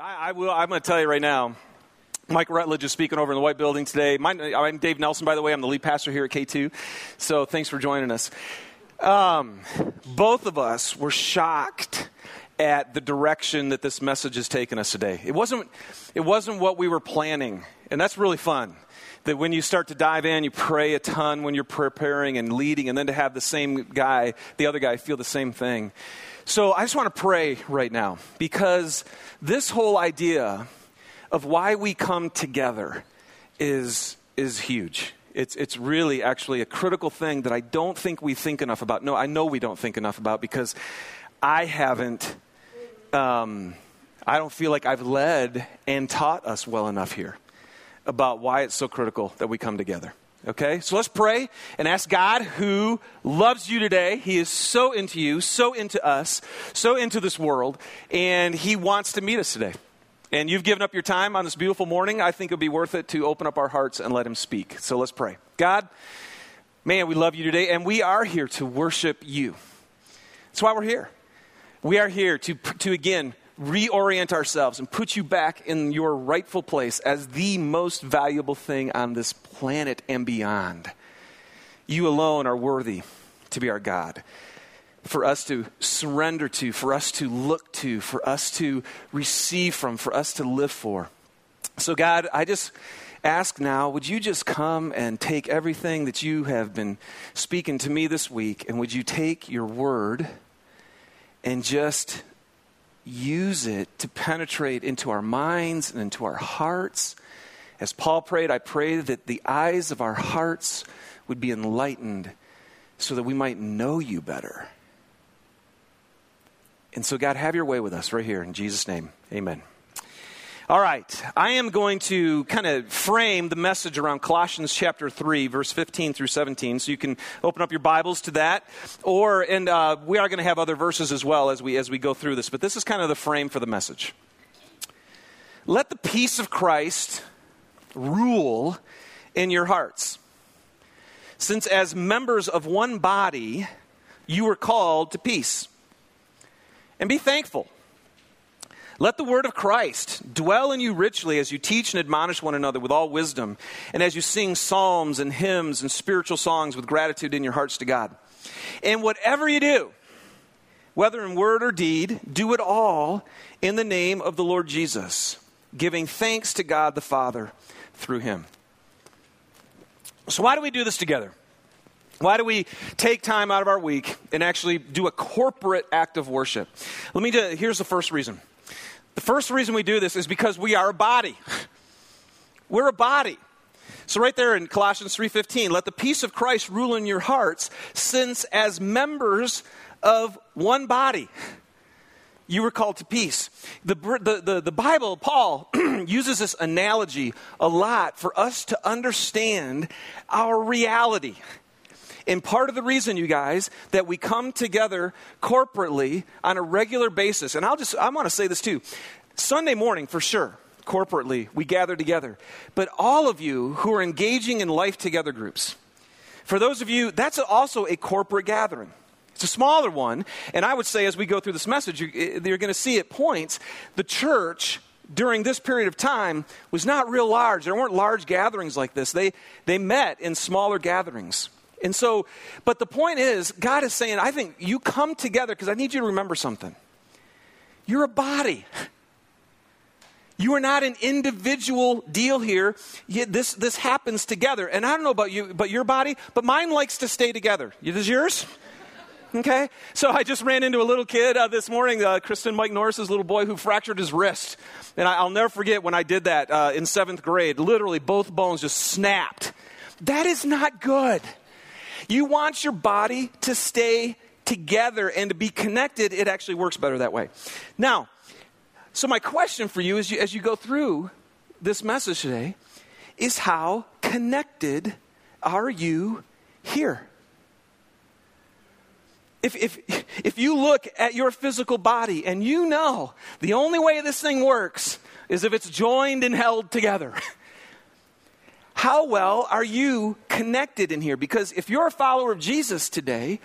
I, I will. I'm going to tell you right now. Mike Rutledge is speaking over in the White Building today. My, I'm Dave Nelson, by the way. I'm the lead pastor here at K2. So thanks for joining us. Um, both of us were shocked at the direction that this message has taken us today. It wasn't, it wasn't what we were planning, and that's really fun. That when you start to dive in, you pray a ton when you're preparing and leading, and then to have the same guy, the other guy, feel the same thing. So I just want to pray right now because this whole idea of why we come together is, is huge. It's, it's really actually a critical thing that I don't think we think enough about. No, I know we don't think enough about because I haven't, um, I don't feel like I've led and taught us well enough here about why it's so critical that we come together. Okay, so let's pray and ask God who loves you today. He is so into you, so into us, so into this world, and He wants to meet us today. And you've given up your time on this beautiful morning. I think it would be worth it to open up our hearts and let Him speak. So let's pray. God, man, we love you today, and we are here to worship you. That's why we're here. We are here to, to again, reorient ourselves and put you back in your rightful place as the most valuable thing on this planet and beyond. You alone are worthy to be our God. For us to surrender to, for us to look to, for us to receive from, for us to live for. So, God, I just ask now would you just come and take everything that you have been speaking to me this week, and would you take your word and just use it to penetrate into our minds and into our hearts. As Paul prayed, I pray that the eyes of our hearts would be enlightened so that we might know you better. And so, God, have your way with us right here in Jesus' name. Amen. All right, I am going to kind of frame the message around Colossians chapter 3, verse 15 through 17. So you can open up your Bibles to that. Or, and uh, we are going to have other verses as well as we, as we go through this, but this is kind of the frame for the message. Let the peace of Christ rule in your hearts. Since as members of one body, you were called to peace. And be thankful. Let the word of Christ dwell in you richly as you teach and admonish one another with all wisdom, and as you sing psalms and hymns and spiritual songs with gratitude in your hearts to God. And whatever you do, whether in word or deed, do it all in the name of the Lord Jesus, giving thanks to God the Father through him. So, why do we do this together? Why do we take time out of our week and actually do a corporate act of worship? Let me do, here's the first reason. The first reason we do this is because we are a body. We're a body. So right there in Colossians 3:15, let the peace of Christ rule in your hearts, since as members of one body you were called to peace. The, the, the, the Bible, Paul, uses this analogy a lot for us to understand our reality. And part of the reason, you guys, that we come together corporately on a regular basis, and I'll just, I want to say this too. Sunday morning, for sure, corporately, we gather together. But all of you who are engaging in life together groups, for those of you, that's also a corporate gathering. It's a smaller one. And I would say, as we go through this message, eh, you're, you're going to see at points the church during this period of time was not real large. There weren't large gatherings like this. They, they met in smaller gatherings. And so, but the point is, God is saying, I think you come together because I need you to remember something. You're a body. You are not an individual deal here. This, this happens together. And I don't know about you, but your body, but mine likes to stay together. Is yours? Okay? So I just ran into a little kid uh, this morning, uh, Kristen Mike Norris's little boy, who fractured his wrist. And I, will never forget when I did that uh, in seventh grade. Literally, both bones just snapped. That is not good. You want your body to stay together and to be connected. It actually works better that way. Now, so my question for you, as you, as you go through this message today is how connected are you here? If, if, if you look at your physical body and you know the only way this thing works is if it's joined and held together. How well are you connected in here? Because if you're a follower of Jesus today,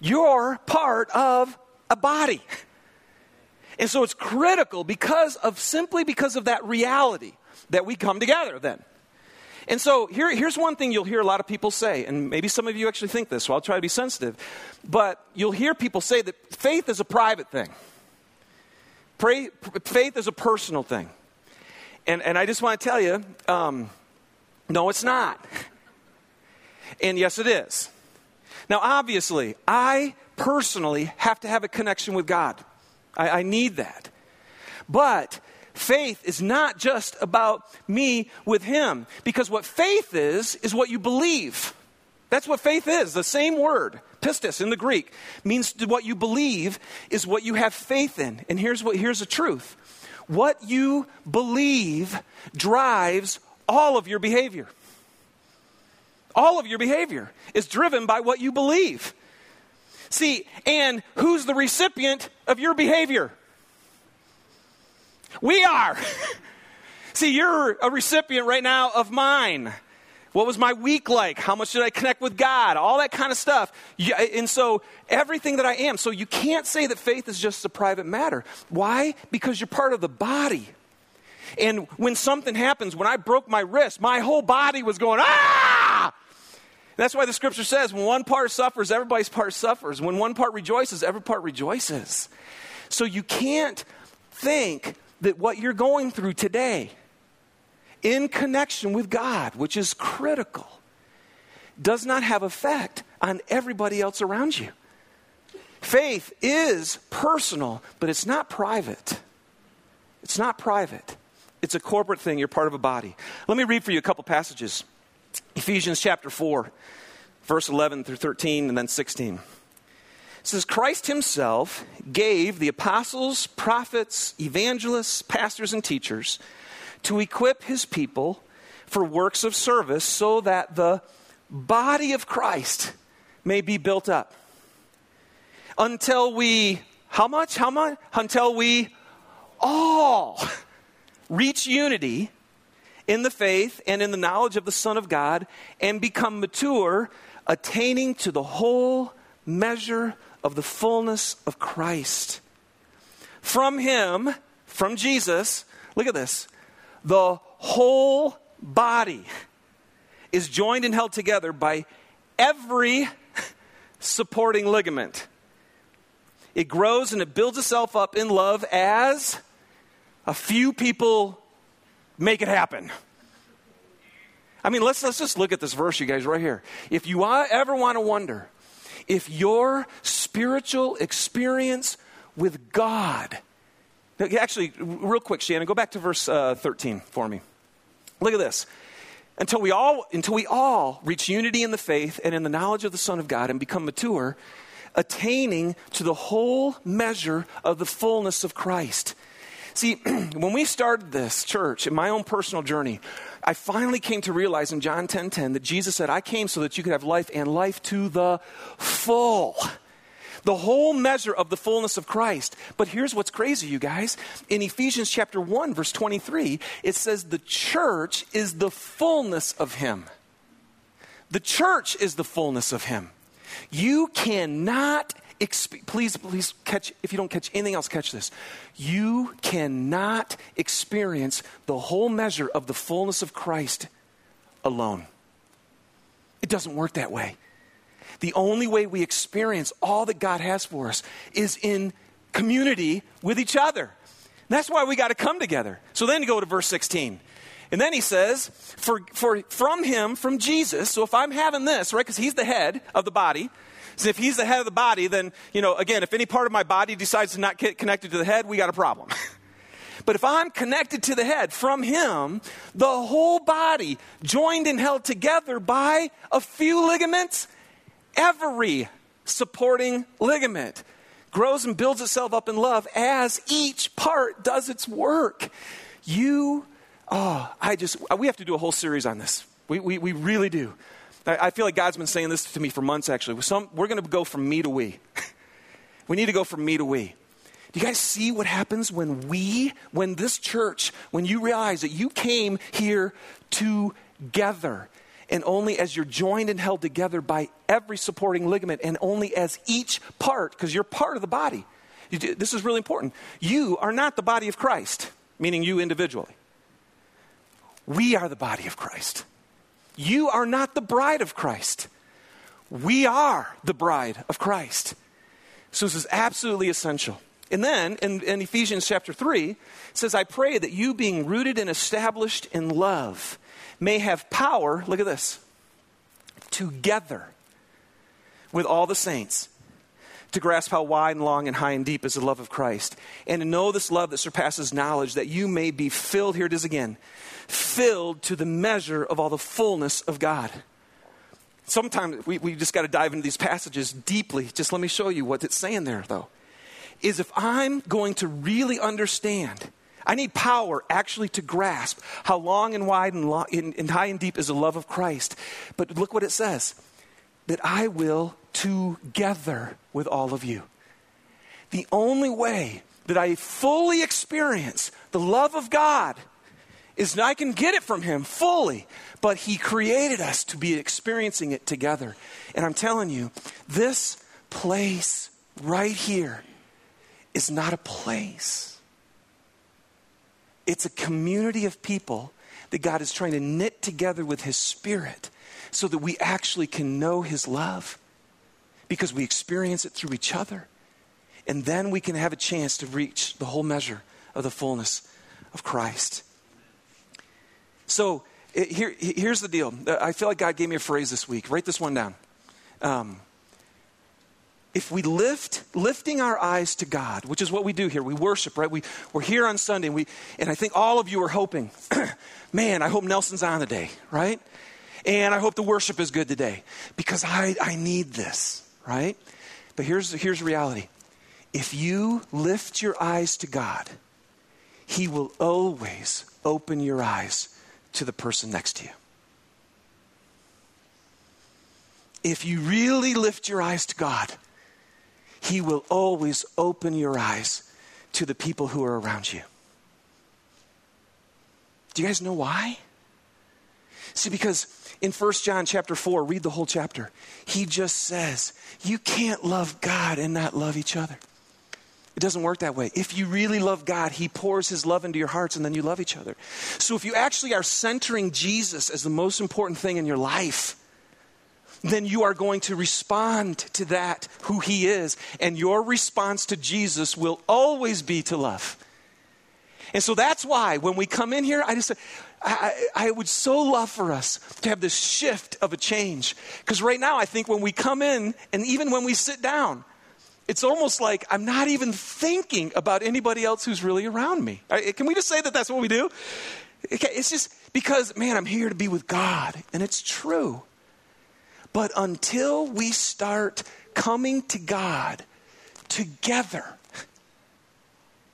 you're part of a body. And so it's critical because of simply because of that reality that we come together then. And so here, here's one thing you'll hear a lot of people say, and maybe some of you actually think this, so I'll try to be sensitive. But you'll hear people say that faith is a private thing, Pray, faith is a personal thing. And, and I just want to tell you um, no, it's not. And yes, it is. Now, obviously, I personally have to have a connection with God. I, I need that. But faith is not just about me with Him, because what faith is, is what you believe. That's what faith is. The same word, pistis in the Greek, means what you believe is what you have faith in. And here's what here's the truth. What you believe drives all of your behavior. All of your behavior is driven by what you believe. See, and who's the recipient of your behavior? We are. See, you're a recipient right now of mine. What was my week like? How much did I connect with God? All that kind of stuff. And so, everything that I am. So, you can't say that faith is just a private matter. Why? Because you're part of the body. And when something happens, when I broke my wrist, my whole body was going, ah! That's why the scripture says when one part suffers, everybody's part suffers. When one part rejoices, every part rejoices. So you can't think that what you're going through today, in connection with God, which is critical, does not have effect on everybody else around you. Faith is personal, but it's not private. It's not private. It's a corporate thing. You're part of a body. Let me read for you a couple passages. Ephesians chapter 4, verse 11 through 13, and then 16. It says, Christ himself gave the apostles, prophets, evangelists, pastors, and teachers to equip his people for works of service so that the body of Christ may be built up. Until we, how much? How much? Until we all reach unity in the faith and in the knowledge of the Son of God and become mature, attaining to the whole measure of the fullness of Christ. From Him, from Jesus, look at this, the whole body is joined and held together by every supporting ligament. It grows and it builds itself up in love as a few people make it happen. I mean, let's, let's just look at this verse, you guys, right here. If you ever want to wonder if your spiritual experience with God, actually, real quick, Shannon, go back to verse uh, 13 for me. Look at this. Until we, all, until we all reach unity in the faith and in the knowledge of the Son of God and become mature, attaining to the whole measure of the fullness of Christ. See, when we started this church, in my own personal journey, I finally came to realize in John 10:10 10, 10, that Jesus said, "I came so that you could have life and life to the full." The whole measure of the fullness of Christ. But here's what's crazy, you guys. In Ephesians chapter 1 verse 23, it says the church is the fullness of him. The church is the fullness of him. You cannot exp- please, please catch, if you don't catch anything else, catch this. You cannot experience the whole measure of the fullness of Christ alone. It doesn't work that way. The only way we experience all that God has for us is in community with each other. That's why we got to come together. So then you go to verse 16. And then he says, for, for, from him, from Jesus, so if I'm having this, right, because he's the head of the body, so if he's the head of the body, then, you know, again, if any part of my body decides to not get connected to the head, we got a problem. but if I'm connected to the head from him, the whole body, joined and held together by a few ligaments, every supporting ligament grows and builds itself up in love as each part does its work. You, oh, I just, we have to do a whole series on this. We, we, we really do. I feel like God's been saying this to me for months, actually. Some, we're going to go from me to we. we need to go from me to we. Do you guys see what happens when we, when this church, when you realize that you came here together, and only as you're joined and held together by every supporting ligament, and only as each part, because you're part of the body, This is really important. You are not the body of Christ, meaning you individually. We are the body of Christ. You are not the bride of Christ. We are the bride of Christ. So this is absolutely essential. And then in, in, Ephesians chapter 3, it says, I pray that you, being rooted and established in love, may have power, look at this, together with all the saints to grasp how wide and long and high and deep is the love of Christ, and to know this love that surpasses knowledge, that you may be filled, here it is again, filled to the measure of all the fullness of God. Sometimes we, we just got to dive into these passages deeply. Just let me show you what it's saying there, though. Is if I'm going to really understand, I need power actually to grasp how long and wide and, long, and, and high and deep is the love of Christ. But look what it says that I will together with all of you. The only way that I fully experience the love of God is I can get it from Him fully, but He created us to be experiencing it together. And I'm telling you, this place right here is not a place, it's a community of people that God is trying to knit together with His Spirit so that we actually can know His love because we experience it through each other. And then we can have a chance to reach the whole measure of the fullness of Christ. So here, here's the deal. I feel like God gave me a phrase this week. Write this one down. Um, if we lift lifting our eyes to God, which is what we do here, we worship, right? We, we're here on Sunday, and, we, and I think all of you are hoping, man, I hope Nelson's on today, right? And I hope the worship is good today because I, I need this, right? But here's, here's reality. If you lift your eyes to God, He will always open your eyes to the person next to you. If you really lift your eyes to God, He will always open your eyes to the people who are around you. Do you guys know why? See, because in 1 John chapter 4, read the whole chapter, he just says, you can't love God and not love each other. It doesn't work that way. If you really love God, He pours His love into your hearts and then you love each other. So if you actually are centering Jesus as the most important thing in your life, then you are going to respond to that, who He is. And your response to Jesus will always be to love. And so that's why when we come in here, I just I, I would so love for us to have this shift of a change. Because right now, I think when we come in, and even when we sit down, it's almost like I'm not even thinking about anybody else who's really around me. Can we just say that that's what we do? It's just because, man, I'm here to be with God, and it's true. But until we start coming to God together,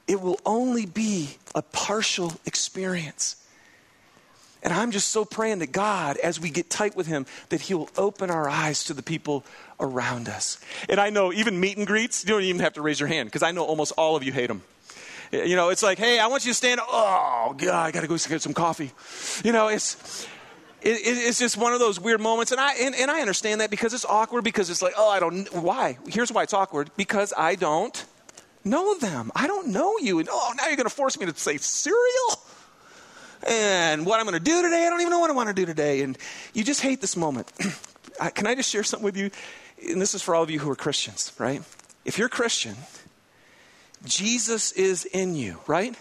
it will only be a partial experience. And I'm just so praying that God, as we get tight with Him, that He will open our eyes to the people around us. And I know even meet and greets, you don't even have to raise your hand because I know almost all of you hate them. You know, it's like, hey, I want you to stand. Oh, God, I got to go get some coffee. You know, it's. It, it's just one of those weird moments, and I and, and I understand that because it's awkward. Because it's like, oh, I don't. Why? Here's why it's awkward. Because I don't know them. I don't know you, and oh, now you're going to force me to say cereal and what I'm going to do today. I don't even know what I want to do today. And you just hate this moment. Can I just share something with you? And this is for all of you who are Christians, right? If you're Christian, Jesus is in you, right?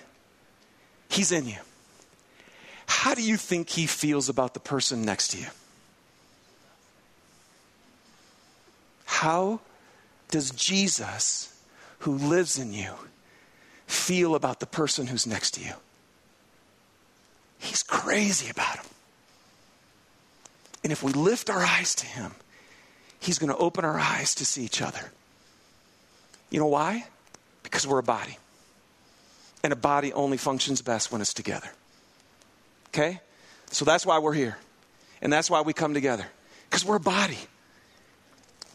He's in you. How do you think he feels about the person next to you? How does Jesus, who lives in you, feel about the person who's next to you? He's crazy about him. And if we lift our eyes to him, he's going to open our eyes to see each other. You know why? Because we're a body. And a body only functions best when it's together. Okay? So that's why we're here. And that's why we come together. Because we're a body.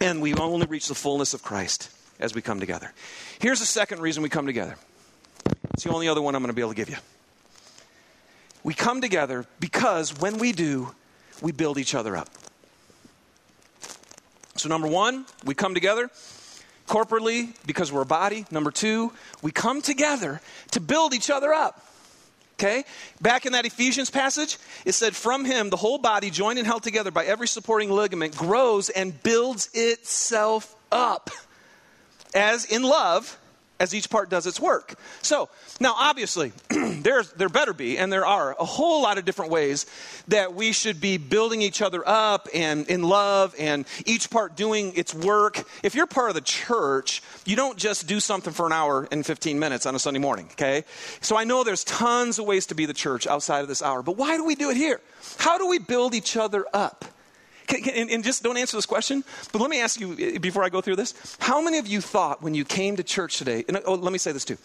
And we only reach the fullness of Christ as we come together. Here's the second reason we come together. It's the only other one I'm going to be able to give you. We come together because when we do, we build each other up. So, number one, we come together corporately because we're a body. Number two, we come together to build each other up. Okay? Back in that Ephesians passage, it said, From him, the whole body, joined and held together by every supporting ligament, grows and builds itself up as in love as each part does its work. So, now obviously, there's, there better be, and there are, a whole lot of different ways that we should be building each other up and in love and each part doing its work. If you're part of the church, you don't just do something for an hour and 15 minutes on a Sunday morning, okay? So I know there's tons of ways to be the church outside of this hour, but why do we do it here? How do we build each other up? And, and just don't answer this question, but let me ask you eh, before I go through this how many of you thought when you came to church today, and oh, let me say this too.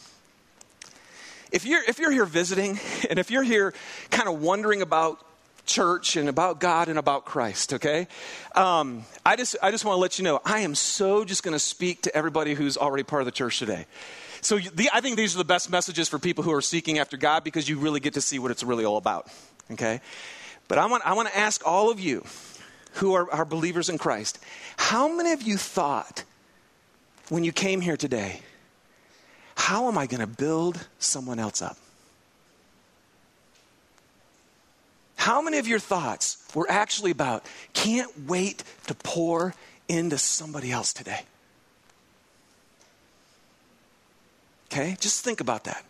If you're, if you're here visiting, and if you're here kind of wondering about church and about God and about Christ, okay? Um, I just, I just want to let you know, I am so just going to speak to everybody who's already part of the church today. So the, I think these are the best messages for people who are seeking after God because you really get to see what it's really all about, okay? But I want, I want to ask all of you who are, are believers in Christ, how many of you thought when you came here today, how am I going to build someone else up? How many of your thoughts were actually about, can't wait to pour into somebody else today? Okay, just think about that.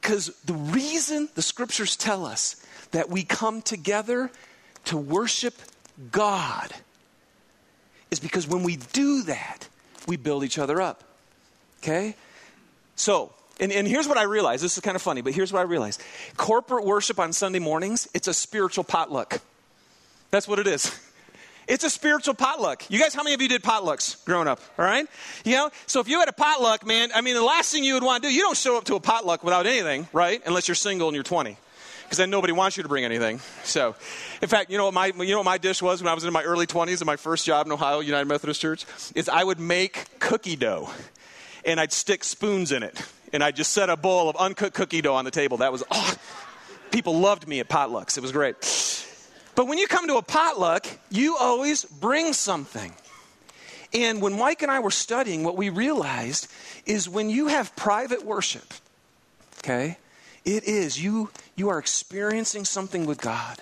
Because the reason the scriptures tell us that we come together to worship God is because when we do that, we build each other up. Okay? So, and, and here's what I realized. This is kind of funny, but here's what I realized. Corporate worship on Sunday mornings, it's a spiritual potluck. That's what it is. It's a spiritual potluck. You guys, how many of you did potlucks growing up? All right? You know, so if you had a potluck, man, I mean, the last thing you would want to do, you don't show up to a potluck without anything, right? Unless you're single and you're 20 because then nobody wants you to bring anything. So, in fact, you know what my you know what my dish was when I was in my early 20s in my first job in Ohio United Methodist Church is I would make cookie dough, and I'd stick spoons in it, and I'd just set a bowl of uncooked cookie dough on the table. That was oh, people loved me at potlucks. It was great. But when you come to a potluck, you always bring something. And when Mike and I were studying, what we realized is when you have private worship, okay, it is. You, you are experiencing something with God,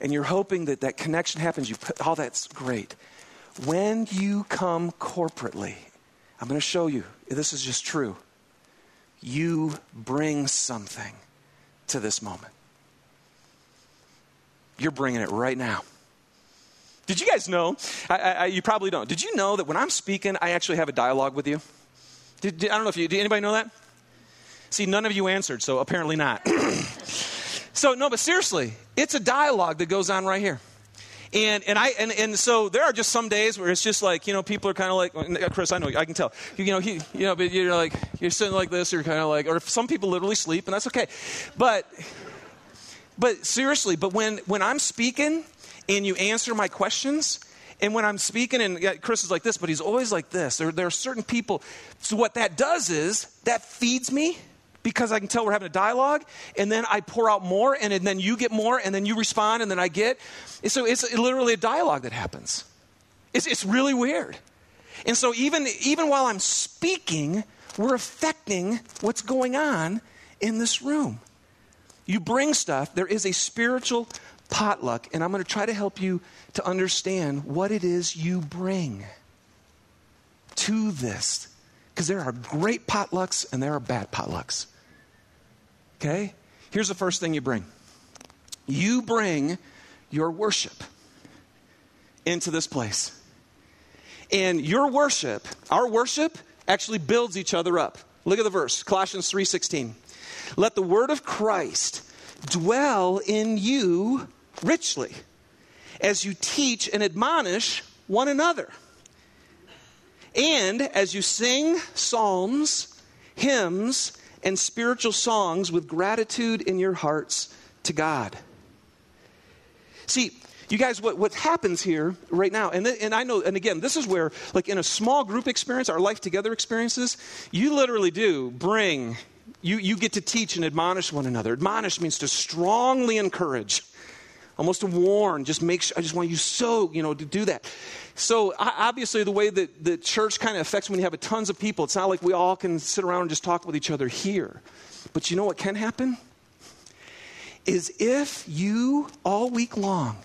and you're hoping that that connection happens. You put, all that's great. When you come corporately, I'm going to show you, this is just true. You bring something to this moment. You're bringing it right now. Did you guys know? I, I, you probably don't. Did you know that when I'm speaking, I actually have a dialogue with you? Did, did, I don't know if you. Did anybody know that? See, none of you answered, so apparently not. so, no, but seriously, it's a dialogue that goes on right here. And, and I and, and so there are just some days where it's just like you know people are kind of like Chris I know I can tell you know he you know but you're like you're sitting like this you're kind of like or if some people literally sleep and that's okay but but seriously but when when I'm speaking and you answer my questions and when I'm speaking, and Chris is like this, but he's always like this. There, there are certain people. So, what that does is that feeds me because I can tell we're having a dialogue, and then I pour out more, and, and then you get more, and then you respond, and then I get. And so it's literally a dialogue that happens. It's, it's really weird. And so even, even while I'm speaking, we're affecting what's going on in this room. You bring stuff, there is a spiritual potluck, and I'm going to try to help you to understand what it is you bring to this because there are great potlucks and there are bad potlucks. Okay? Here's the first thing you bring you bring your worship into this place. And your worship, our worship, actually builds each other up. Look at the verse, Colossians 3:16. Let the word of Christ dwell in you richly as you teach and admonish one another and as you sing psalms, hymns, and spiritual songs with gratitude in your hearts to God. See, you guys, what, what happens here right now, and, th- and I know, and again, this is where, like in a small group experience, our life together experiences, you literally do bring, you, you get to teach and admonish one another. Admonish means to strongly encourage almost to warn. Just make sure, I just want you so, you know, to do that. So obviously, the way that the church kind of affects when you have tons of people, it's not like we all can sit around and just talk with each other here. But you know what can happen? Is if you all week long,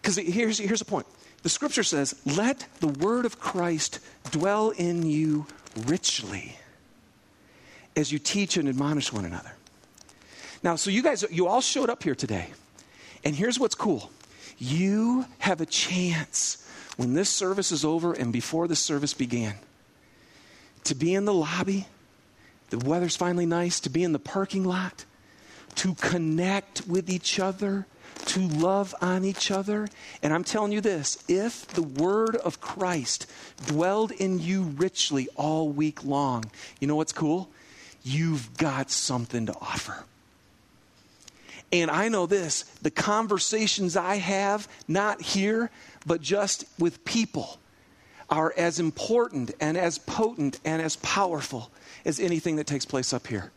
because here's, here's the point. The scripture says, let the word of Christ dwell in you richly as you teach and admonish one another. Now, so you guys, you all showed up here today. And here's what's cool you have a chance when this service is over and before the service began to be in the lobby. The weather's finally nice, to be in the parking lot, to connect with each other, to love on each other. And I'm telling you this if the word of Christ dwelled in you richly all week long, you know what's cool? You've got something to offer. And I know this the conversations I have, not here, but just with people, are as important and as potent and as powerful as anything that takes place up here.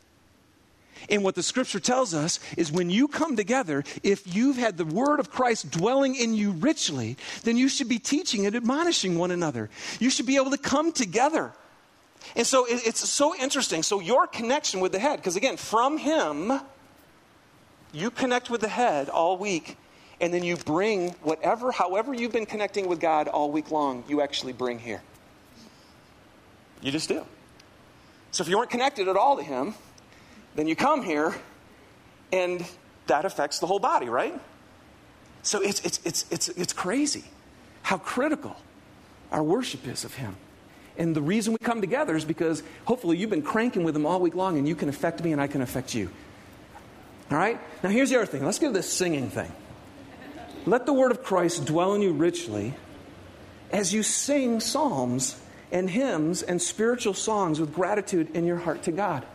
And what the scripture tells us is when you come together, if you've had the word of Christ dwelling in you richly, then you should be teaching and admonishing one another. You should be able to come together. And so it's so interesting. So, your connection with the head, because again, from him, you connect with the head all week, and then you bring whatever, however you've been connecting with God all week long, you actually bring here. You just do. So if you weren't connected at all to Him, then you come here, and that affects the whole body, right? So it's, it's, it's, it's, it's crazy how critical our worship is of Him. And the reason we come together is because hopefully you've been cranking with Him all week long, and you can affect me, and I can affect you. All right? Now, here's the other thing. Let's get to this singing thing. Let the word of Christ dwell in you richly as you sing psalms and hymns and spiritual songs with gratitude in your heart to God.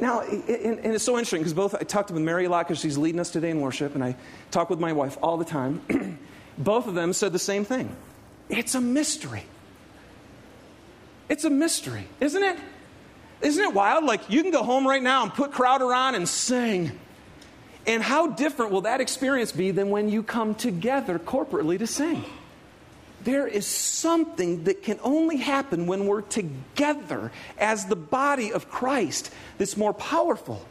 Now, and it's so interesting because both I talked with Mary a lot because she's leading us today in worship, and I talk with my wife all the time. both of them said the same thing. It's a mystery. It's a mystery, isn't it? Isn't it wild? Like, you can go home right now and put Crowder on and sing. And how different will that experience be than when you come together corporately to sing? There is something that can only happen when we're together as the body of Christ that's more powerful.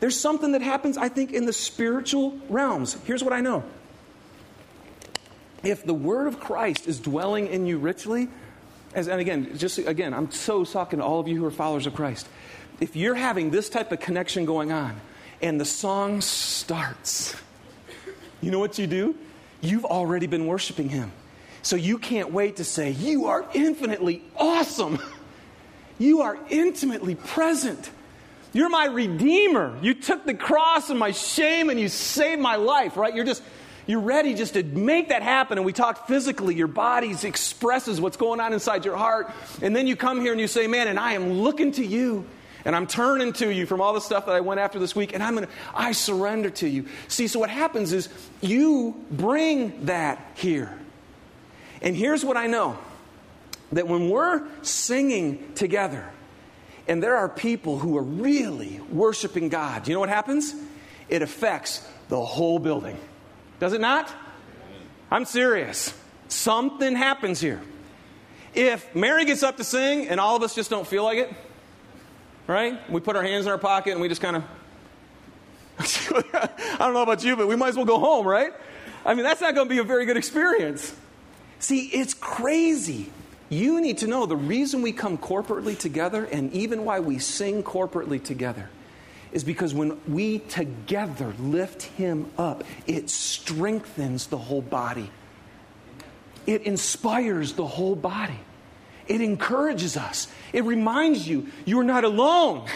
There's something that happens, I think, in the spiritual realms. Here's what I know if the word of Christ is dwelling in you richly, as, and again, just again, I'm so talking to all of you who are followers of Christ. If you're having this type of connection going on and the song starts, you know what you do? You've already been worshiping Him. So you can't wait to say, You are infinitely awesome. You are intimately present. You're my redeemer. You took the cross and my shame and you saved my life, right? You're just you're ready just to make that happen. And we talk physically, your body expresses what's going on inside your heart. And then you come here and you say, Man, and I am looking to you. And I'm turning to you from all the stuff that I went after this week, and I'm gonna, I surrender to you. See, so what happens is you bring that here. And here's what I know that when we're singing together, and there are people who are really worshiping God, you know what happens? It affects the whole building. Does it not? I'm serious. Something happens here. If Mary gets up to sing and all of us just don't feel like it, right? We put our hands in our pocket and we just kind of, I don't know about you, but we might as well go home, right? I mean, that's not going to be a very good experience. See, it's crazy. You need to know the reason we come corporately together and even why we sing corporately together is because when we together lift him up, it strengthens the whole body. It inspires the whole body. It encourages us. It reminds you you're not alone.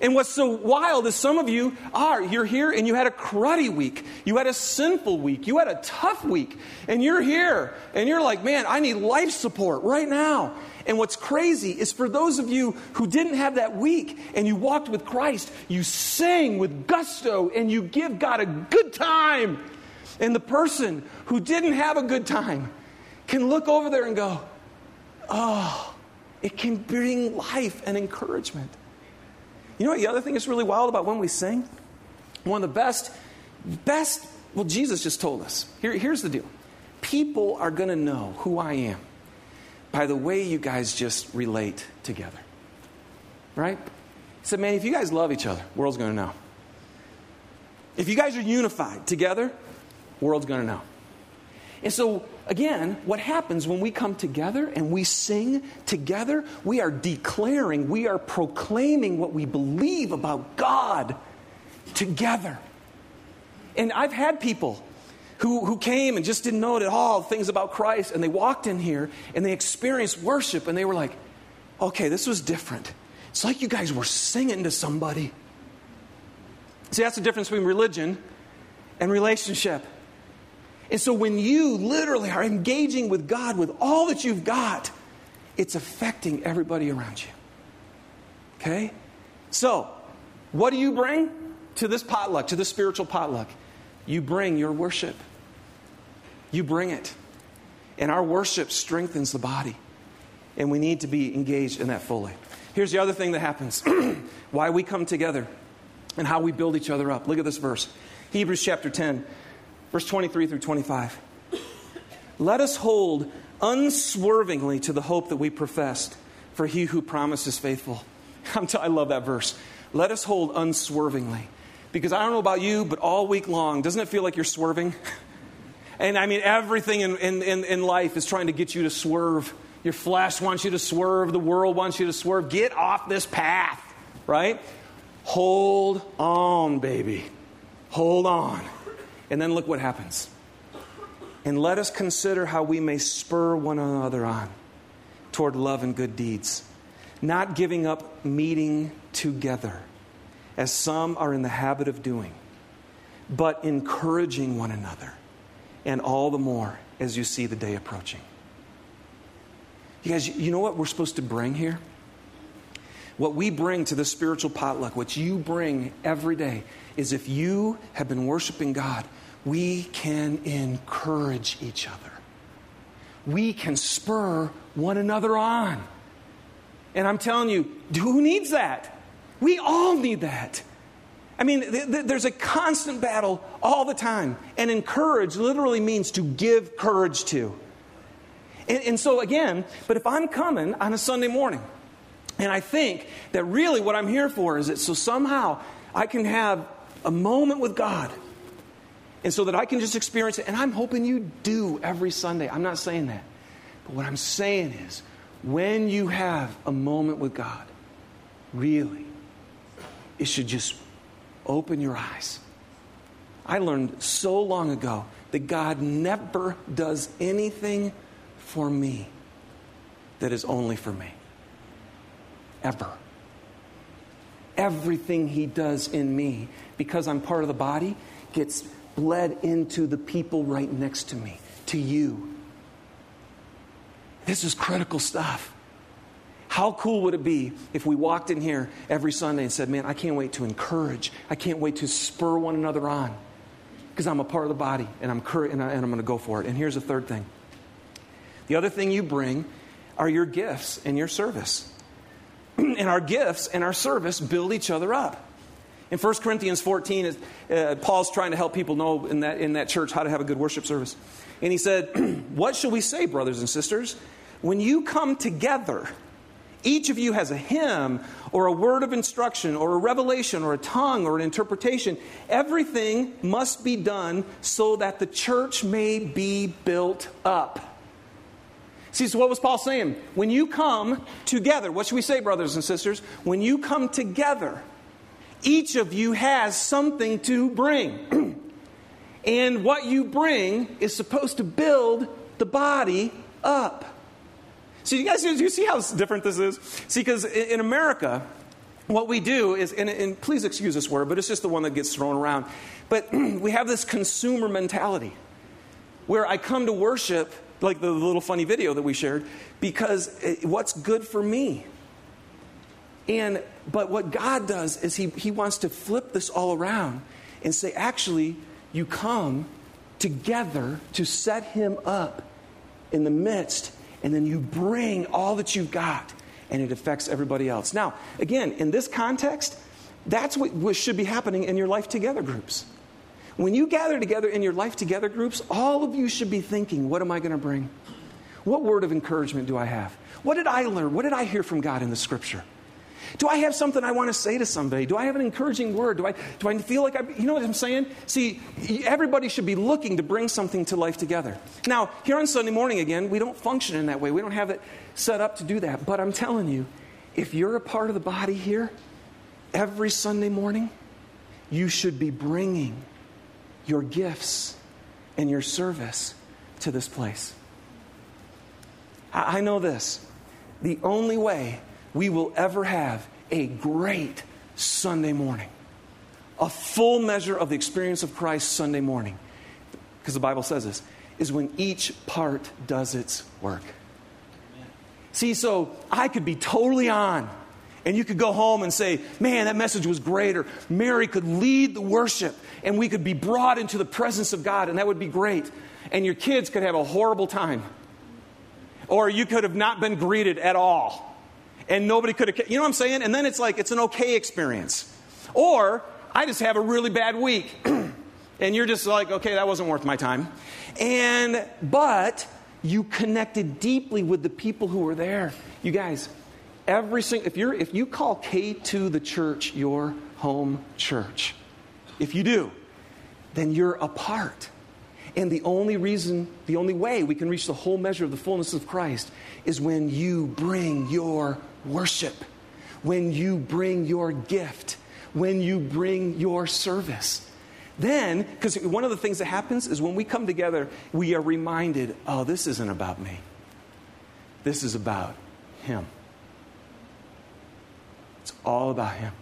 And what's so wild is some of you are, you're here and you had a cruddy week. You had a sinful week. You had a tough week. And you're here and you're like, man, I need life support right now. And what's crazy is for those of you who didn't have that week and you walked with Christ, you sing with gusto and you give God a good time. And the person who didn't have a good time can look over there and go, oh, it can bring life and encouragement. You know what the other thing is really wild about when we sing? One of the best, best Well, Jesus just told us. Here, here's the deal people are going to know who I am by the way you guys just relate together. Right? He said, man, if you guys love each other, world's going to know. If you guys are unified together, world's going to know. And so, again, what happens when we come together and we sing together? We are declaring, we are proclaiming what we believe about God together. And I've had people who, who came and just didn't know it at all things about Christ, and they walked in here and they experienced worship, and they were like, okay, this was different. It's like you guys were singing to somebody. See, that's the difference between religion and relationship. And so when you literally are engaging with God with all that you've got, it's affecting everybody around you. Okay? So, what do you bring to this potluck, to this spiritual potluck? You bring your worship. You bring it. And our worship strengthens the body. And we need to be engaged in that fully. Here's the other thing that happens why we come together and how we build each other up. Look at this verse Hebrews chapter 10, verse 23 through 25. Let us hold unswervingly to the hope that we professed, for he who promised is faithful. T- I love that verse. Let us hold unswervingly. Because I don't know about you, but all week long, doesn't it feel like you're swerving? And I mean, everything in, in, in, life is trying to get you to swerve. Your flesh wants you to swerve. The world wants you to swerve. Get off this path, right? Hold on, baby. Hold on. And then look what happens. And let us consider how we may spur one another on toward love and good deeds, not giving up meeting together as some are in the habit of doing, but encouraging one another, and all the more as you see the day approaching. You guys, you know what we're supposed to bring here? What we bring to the spiritual potluck, what you bring every day, is if you have been worshiping God, we can encourage each other. We can spur one another on. And I'm telling you, who needs that? We all need that. I mean, th- th- there's a constant battle all the time. And encourage literally means to give courage to. And, and, so, again, but if I'm coming on a Sunday morning, and I think that really what I'm here for is that so somehow I can have a moment with God, and so that I can just experience it. And I'm hoping you do every Sunday. I'm not saying that. But what I'm saying is, when you have a moment with God, really, it should just open your eyes. I learned so long ago that God never does anything for me that is only for me. Ever. Everything He does in me, because I'm part of the body, gets bled into the people right next to me, to you. This is critical stuff. How cool would it be if we walked in here every Sunday and said, Man, I can't wait to encourage, I can't wait to spur one another on because I'm a part of the body and I'm, cur- and, I'm going to go for it. And here's the third thing the other thing you bring are your gifts and your service. and our gifts and our service build each other up. In 1 Corinthians 14, uh, Paul's trying to help people know in that, in that church how to have a good worship service. And he said, What shall we say, brothers and sisters? When you come together, each of you has a hymn or a word of instruction or a revelation or a tongue or an interpretation. Everything must be done so that the church may be built up. See, so what was Paul saying? When you come together, what should we say, brothers and sisters? When you come together, each of you has something to bring. and what you bring is supposed to build the body up. So, you guys, do you see how different this is? See, because in America, what we do is, and, and, please excuse this word, but it's just the one that gets thrown around. But we have this consumer mentality where I come to worship, like the little funny video that we shared, because what's good for me. And, but what God does is he, he wants to flip this all around and say, actually, you come together to set Him up in the midst and then you bring all that you've got, and it affects everybody else. Now, again, in this context, that's what, should be happening in your life together groups. When you gather together in your life together groups, all of you should be thinking, what am I going to bring? What word of encouragement do I have? What did I learn? What did I hear from God in the scripture? Do I have something I want to say to somebody? Do I have an encouraging word? Do I, do I feel like I, you know what I'm saying? See, everybody should be looking to bring something to life together. Now, here on Sunday morning again, we don't function in that way. We don't have it set up to do that. But I'm telling you, if you're a part of the body here, every Sunday morning, you should be bringing your gifts and your service to this place. I, I know this. The only way we will ever have a great Sunday morning. A full measure of the experience of Christ Sunday morning, because the Bible says this, is when each part does its work. See, so I could be totally on, and you could go home and say, Man, that message was great, or Mary could lead the worship, and we could be brought into the presence of God, and that would be great. And your kids could have a horrible time. Or you could have not been greeted at all and nobody could have, you know what I'm saying? And then it's like, it's an okay experience. Or I just have a really bad week. and you're just like, okay, that wasn't worth my time. And, but you connected deeply with the people who were there. You guys, every single, if you're, if you call K2 the church your home church, if you do, then you're a part. And the only reason, the only way we can reach the whole measure of the fullness of Christ is when you bring your worship, when you bring your gift, when you bring your service. Then, because one of the things that happens is when we come together, we are reminded oh, this isn't about me. This is about Him. It's all about Him.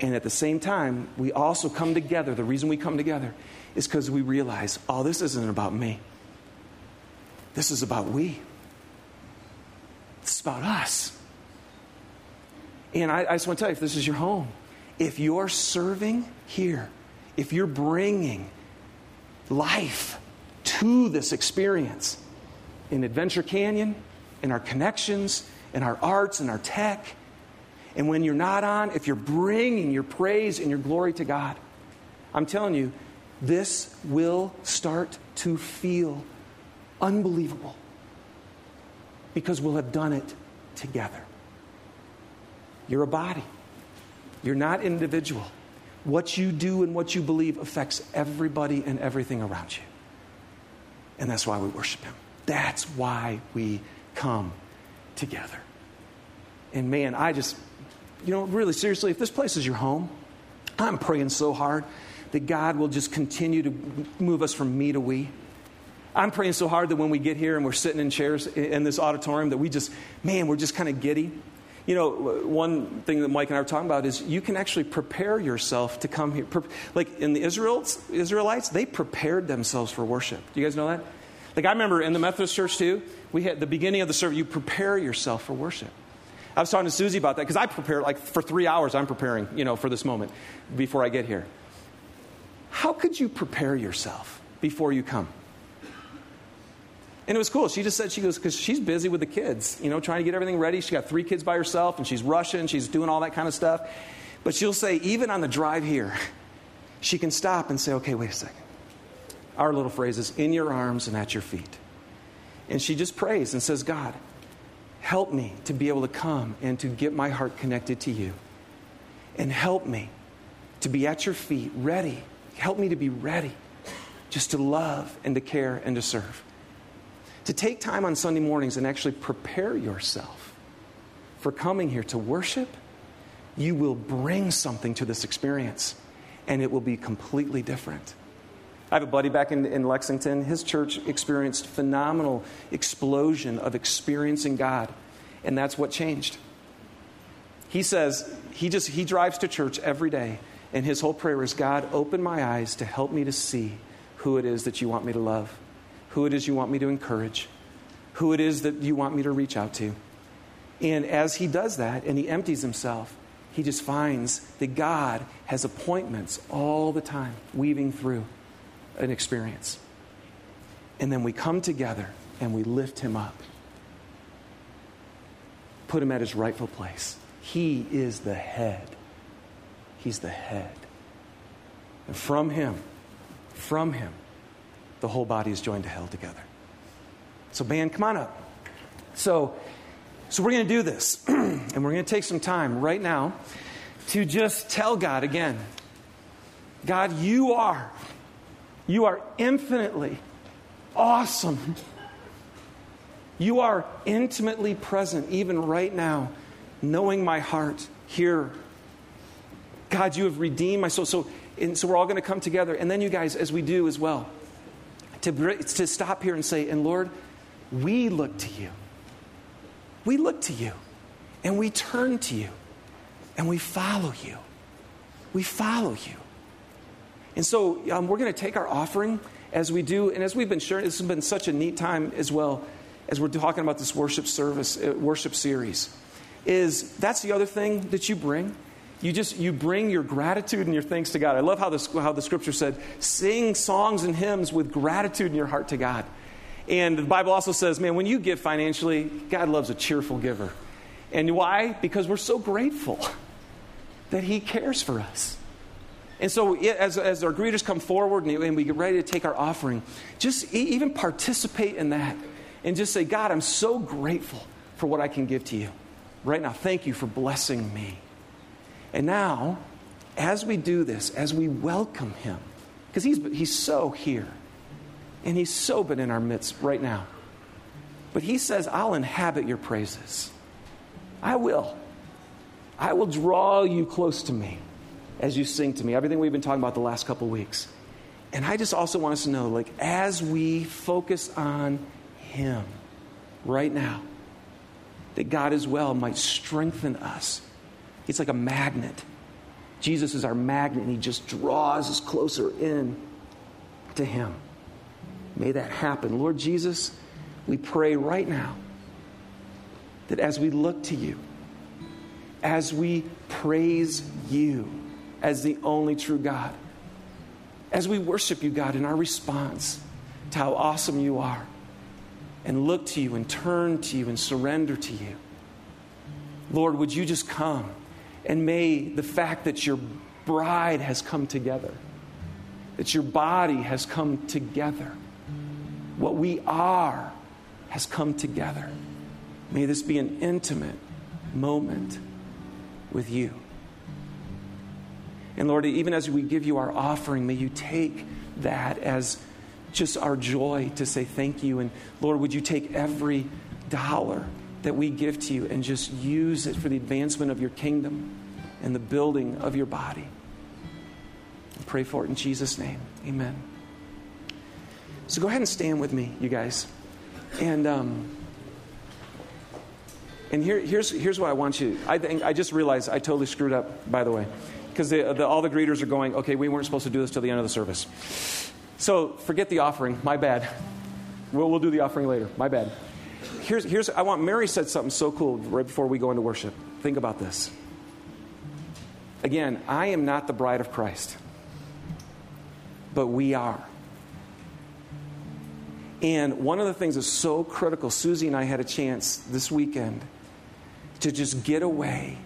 And at the same time, we also come together. The reason we come together is because we realize, oh, this isn't about me. This is about we. About us. And I, I just want to tell you if this is your home, if you're serving here, if you're bringing life to this experience in Adventure Canyon, in our connections, in our arts, in our tech, and when you're not on, if you're bringing your praise and your glory to God, I'm telling you, this will start to feel unbelievable because we'll have done it together. You're a body, you're not individual. What you do and what you believe affects everybody and everything around you. And that's why we worship Him. That's why we come together. And man, I just, you know, really seriously, if this place is your home, I'm praying so hard that God will just continue to move us from me to we. I'm praying so hard that when we get here and we're sitting in chairs in this auditorium, that we just, man, we're just kind of giddy. You know, one thing that Mike and I were talking about is you can actually prepare yourself to come here. Like in the Israelites, Israelites, they prepared themselves for worship. Do you guys know that? Like I remember in the Methodist church too, we had the beginning of the service, you prepare yourself for worship. I was talking to Susie about that because I prepare like for three hours. I'm preparing, you know, for this moment before I get here. How could you prepare yourself before you come? And it was cool. She just said, she goes, because she's busy with the kids, you know, trying to get everything ready. She got three kids by herself and she's rushing, she's doing all that kind of stuff. But she'll say, even on the drive here, she can stop and say, okay, wait a second. Our little phrase is, in your arms and at your feet. And she just prays and says, God, help me to be able to come and to get my heart connected to you. And help me to be at your feet, ready. Help me to be ready just to love and to care and to serve to take time on Sunday mornings and actually prepare yourself for coming here to worship, you will bring something to this experience and it will be completely different. I have a buddy back in, in Lexington. His church experienced phenomenal explosion of experiencing God, and that's what changed. He says he just he drives to church every day, and his whole prayer is, God, open my eyes to help me to see who it is that you want me to love who it is you want me to encourage, who it is that you want me to reach out to. And as he does that and he empties himself, he just finds that God has appointments all the time weaving through an experience. And then we come together and we lift him up, put him at his rightful place. He is the head. He's the head. And from him, from him, the whole body is joined to hell together. So, band, come on up. So, so we're going to do this, and we're going to take some time right now to just tell God again God, you are, you are infinitely awesome. You are intimately present, even right now, knowing my heart here. God, you have redeemed my soul. So, and so we're all going to come together. And then, you guys, as we do as well, to, to stop here and say, and Lord, we look to you. We look to you. And we turn to you. And we follow you. We follow you. And so um, we're going to take our offering as we do. And as we've been sharing, this has been such a neat time as well as we're talking about this worship service, uh, worship series. Is that's the other thing that you bring? You just you bring your gratitude and your thanks to God. I love how the, how the scripture said, sing songs and hymns with gratitude in your heart to God. And the Bible also says, man, when you give financially, God loves a cheerful giver. And why? Because we're so grateful that He cares for us. And so, as, as our greeters come forward and we get ready to take our offering, just even participate in that and just say, God, I'm so grateful for what I can give to you right now. Thank you for blessing me. And now, as we do this, as we welcome Him, because he's, he's so here and He's so been in our midst right now. But He says, I'll inhabit your praises. I will. I will draw you close to me as you sing to me, everything we've been talking about the last couple weeks. And I just also want us to know, like, as we focus on Him right now, that God as well might strengthen us. It's like a magnet. Jesus is our magnet, and He just draws us closer in to Him. May that happen. Lord Jesus, we pray right now that as we look to you, as we praise you, as the only true God. As we worship you, God, in our response to how awesome you are, and look to you and turn to you and surrender to you. Lord, would you just come and may the fact that your bride has come together, that your body has come together, what we are has come together. May this be an intimate moment with you. And Lord, even as we give you our offering, may you take that as just our joy to say thank you. And Lord, would you take every dollar that we give to you and just use it for the advancement of your kingdom and the building of your body? I pray for it in Jesus' name. Amen. So go ahead and stand with me, you guys. And um, and here, here's here's what I want you. I think I just realized I totally screwed up. By the way, because all the greeters are going, okay, we weren't supposed to do this till the end of the service. So forget the offering. My bad. We'll, we'll do the offering later. My bad. Here's, here's, I want, Mary said something so cool right before we go into worship. Think about this. Again, I am not the bride of Christ, but we are. And one of the things that's so critical, Susie and I had a chance this weekend to just get away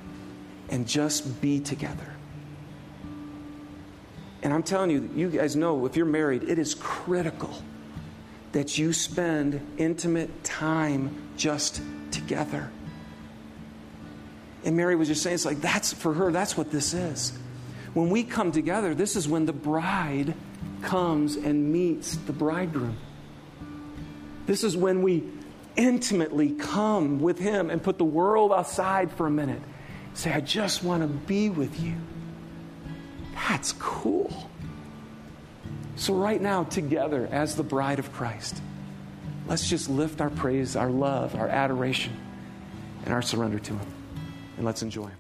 and just be together. And I'm telling you, you guys know if you're married, it is critical that you spend intimate time just together. And Mary was just saying, it's like, that's for her, that's what this is. When we come together, this is when the bride comes and meets the bridegroom. This is when we intimately come with him and put the world aside for a minute. Say, I just want to be with you. That's cool. So, right now, together as the bride of Christ, let's just lift our praise, our love, our adoration, and our surrender to Him. And let's enjoy Him.